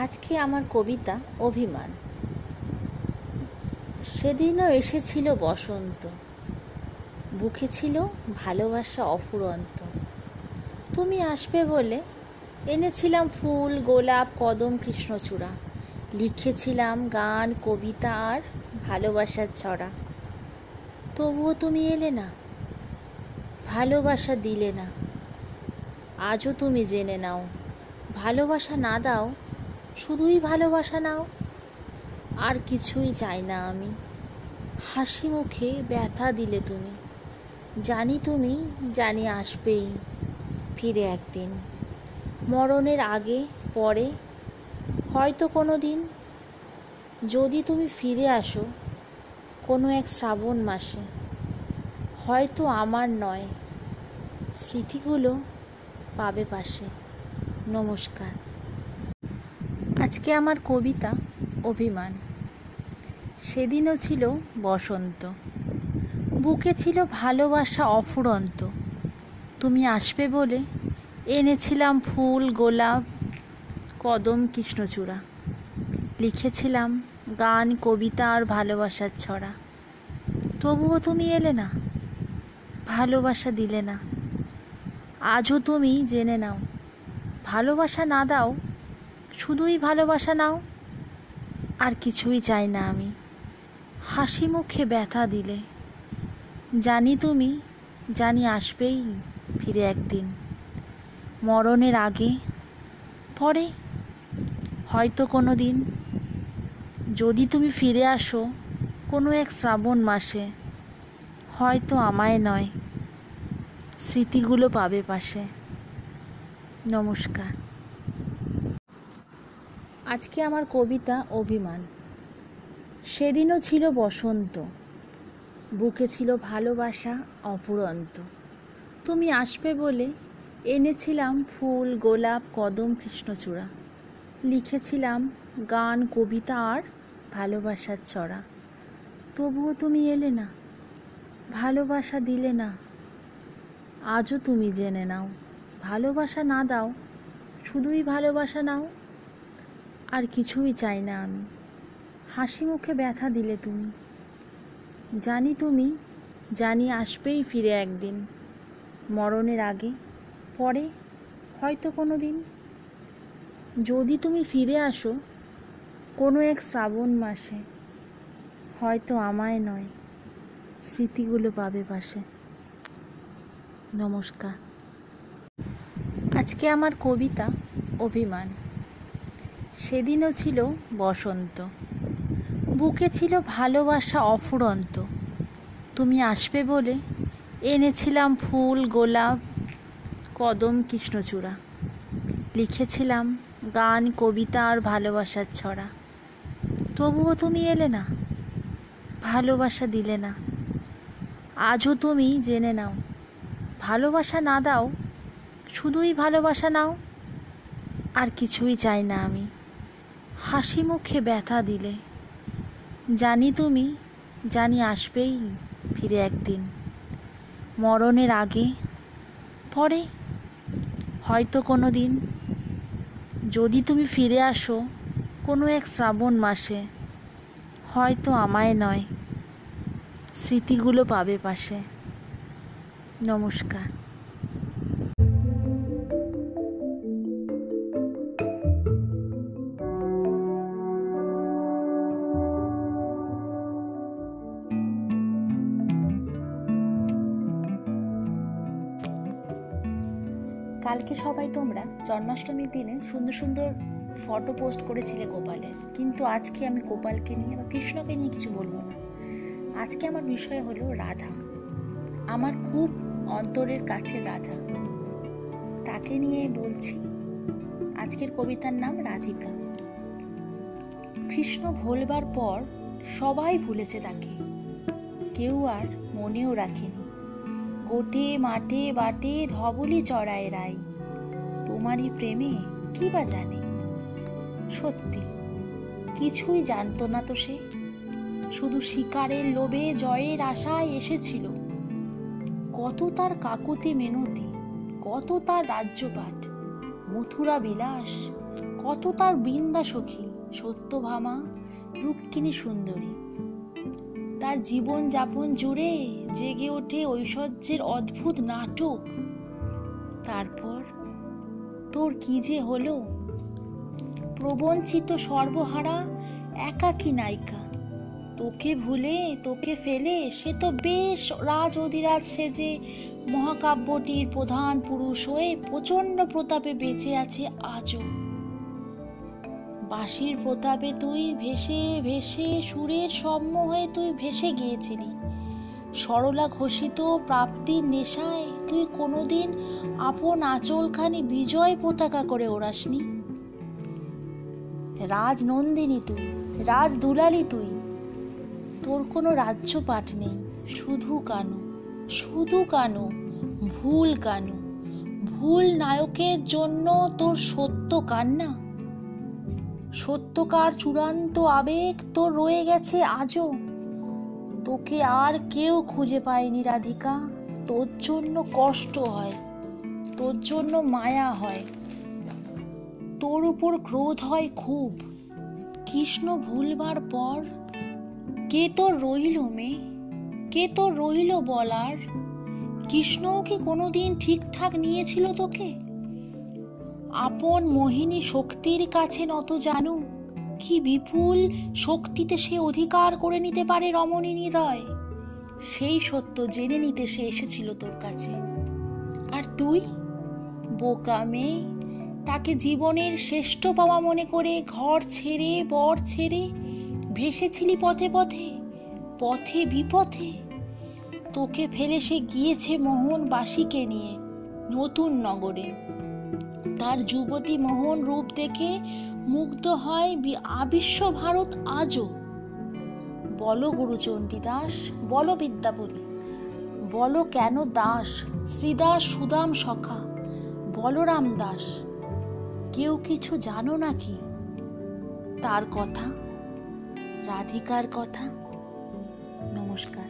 আজকে আমার কবিতা অভিমান। সেদিনও এসেছিল বসন্ত। বুকে ছিল ভালোবাসা অফুরন্ত। তুমি আসবে বলে এনেছিলাম ফুল, গোলাপ, কদম, কৃষ্ণচূড়া। লিখেছিলাম গান, কবিতা আর ভালোবাসার ছড়া। তবুও তুমি এলে না। ভালোবাসা দিলে না। আজও তুমি জেনে নাও। ভালোবাসা না দাও শুধুই ভালোবাসা নাও। আর কিছুই চাই না আমি। হাসি মুখে ব্যথা দিলে তুমি। জানি তুমি, জানি আসবেই ফিরে একদিন। মরণের আগে, পরে, হয়তো কোনো দিন যদি তুমি ফিরে আসো, কোনো এক শ্রাবণ মাসে, হয়তো আমার নয়, স্মৃতিগুলো পাবে পাশে। নমস্কার। আজকে আমার কবিতা অভিমান। সেদিনও ছিল বসন্ত। বুকে ছিল ভালোবাসা অফুরন্ত। তুমি আসবে বলে এনেছিলাম ফুল, গোলাপ, কদম, কৃষ্ণচূড়া। লিখেছিলাম গান, কবিতা আর ভালোবাসার ছড়া। তবুও তুমি এলে না, ভালোবাসা দিলে না। আজও তুমি জেনে নাও, ভালোবাসা না দাও শুধুই ভালোবাসা নাও, আর কিছুই চাই না আমি। হাসি মুখে ব্যথা দিলে। জানি তুমি, জানি আসবেই ফিরে একদিন। মরণের আগে, পরে হয়তো কোনো দিন যদি তুমি ফিরে আসো কোনো এক শ্রাবণ মাসে, হয়তো আমায় নয়, স্মৃতিগুলো পাবে পাশে। নমস্কার। আজকে আমার কবিতা অভিমান। সেদিনও ছিল বসন্ত। বুকে ছিল ভালোবাসা অপুরন্ত। তুমি আসবে বলে এনেছিলাম ফুল, গোলাপ, কদম, কৃষ্ণচূড়া। লিখেছিলাম গান, কবিতা আর ভালোবাসার ছড়া। তবুও তুমি এলে না, ভালোবাসা দিলে না। আজও তুমি জেনে নাও, ভালোবাসা না দাও, শুধুই ভালোবাসা নাও। আর কিছুই চাই না আমি। হাসি মুখে ব্যথা দিলে তুমি। জানি তুমি, জানি আসবেই ফিরে একদিন। মরণের আগে, পরে, হয়তো কোনো দিন যদি তুমি ফিরে আসো, কোনো এক শ্রাবণ মাসে, হয়তো আমায় নয়, স্মৃতিগুলো পাবে পাশে। নমস্কার। আজকে আমার কবিতা অভিমান। সেদিনও ছিল বসন্ত। বুকে ছিল ভালোবাসা অফুরন্ত। তুমি আসবে বলে এনেছিলাম ফুল, গোলাপ, কদম, কৃষ্ণচূড়া। লিখেছিলাম গান, কবিতা আর ভালোবাসার ছড়া। তবুও তুমি এলে না, ভালোবাসা দিলে না। আজও তুমি জেনে নাও, ভালোবাসা না দাও, শুধুই ভালোবাসা নাও, আর কিছুই চাই না আমি। হাসি মুখে ব্যথা দিলে। জানি তুমি, জানি আসবেই ফিরে একদিন। মরণের আগে, পরে হয়তো কোনো দিন যদি তুমি ফিরে আসো কোনো এক শ্রাবণ মাসে, হয়তো আমায় নয়, স্মৃতিগুলো পাবে পাশে। নমস্কার। কালকে সবাই তোমরা জন্মাষ্টমীর দিনে সুন্দর সুন্দর ফটো পোস্ট করেছিলে গোপালের। কিন্তু আজকে আমি গোপালকে নিয়ে বা কৃষ্ণকে নিয়ে কিছু বলব না। আজকে আমার বিষয় হলো রাধা। আমার খুব অন্তরের কাছে রাধা। তাকে নিয়ে বলছি, আজকের কবিতার নাম রাধিকা। কৃষ্ণ ভোলবার পর সবাই ভুলেছে তাকে। কেউ আর মনেও রাখেনি। গোটে, মাঠে, বাটে, ধবলি চড়ায় রাই তোমারই প্রেমে কি বা জানে? সত্যি, কিছুই জানতো না তো সে। শুধু শিকারের লোভে, জয়ের আশায় এসেছিল। কত তার কাকুতি মেনতি, কত তার রাজ্যপাট মথুরা বিলাস, কত তার বৃন্দা সখী সত্যভামা রুক্মিণী সুন্দরী। তার জীবন যাপন জুড়ে জেগে ওঠে ঐশ্বর্যের অদ্ভুত নাটক। তারপর, তোর কি যে হলো? প্রবঞ্চিত সর্বহারা একাকী নায়িকা। তোকে ভুলে, তোকে ফেলে, সে তো বেশ রাজ অধিরাজ সেজে মহাকাব্যটির প্রধান পুরুষ হয়ে প্রচণ্ড প্রতাপে বেঁচে আছে আজও। বাঁশির প্রতাপে তুই ভেসে ভেসে সুরের সম্ম হয়ে তুই ভেসে গিয়েছিলি। সরলা ঘোষিত প্রাপ্তির নেশায় তুই কোনোদিন আপন আঁচলখানি বিজয় পতাকা করে ওড়াসনি। রাজনন্দিনী তুই রাজ দুলালি তুই, তোর কোনো রাজ্য পাঠ নেই, শুধু কানু শুধু কানু, ভুল কানু, ভুল নায়কের জন্য তোর সত্য কান্না। সত্যকার চূড়ান্ত আবেগ তো রয়ে গেছে আজও। তোকে আর কেউ খুঁজে পায়নি, রাধিকা। তোর জন্য কষ্ট হয়, তোর জন্য মায়া হয়। তোর উপর ক্রোধ হয় খুব। কৃষ্ণ ভুলবার পর কে তো রইল মে? কে তো রইল বলার? কৃষ্ণও কি কোনোদিন ঠিকঠাক নিয়েছিল তোকে? আপন মোহিনী শক্তির কাছে নত জানু। কি বিপুল শক্তিতে সে অধিকার করে নিতে পারে রমণী হৃদয় সেই সত্য জেনে নিতে সে এসেছিল তোর কাছে। আর তুই? বোকা মেয়ে, তাকে জীবনের শ্রেষ্ঠ পাওয়া মনে করে ঘর ছেড়ে, বর ছেড়ে ভেসেছিলি পথে পথে পথে বিপথে। তোকে ফেলে সে গিয়েছে মোহন মোহনবাসীকে নিয়ে নতুন নগরে। তার যুবতী মোহন রূপ দেখে মুগ্ধ হয় আবিশ্ব ভারত আজও। বলো গুরুচণ্ডী দাস বলো বিদ্যাপতি, বলো কেন দাস শ্রীদাস সুদাম সখা, বলরাম দাস, কেউ কিছু জানো নাকি? তার কথা, রাধিকার কথা। নমস্কার।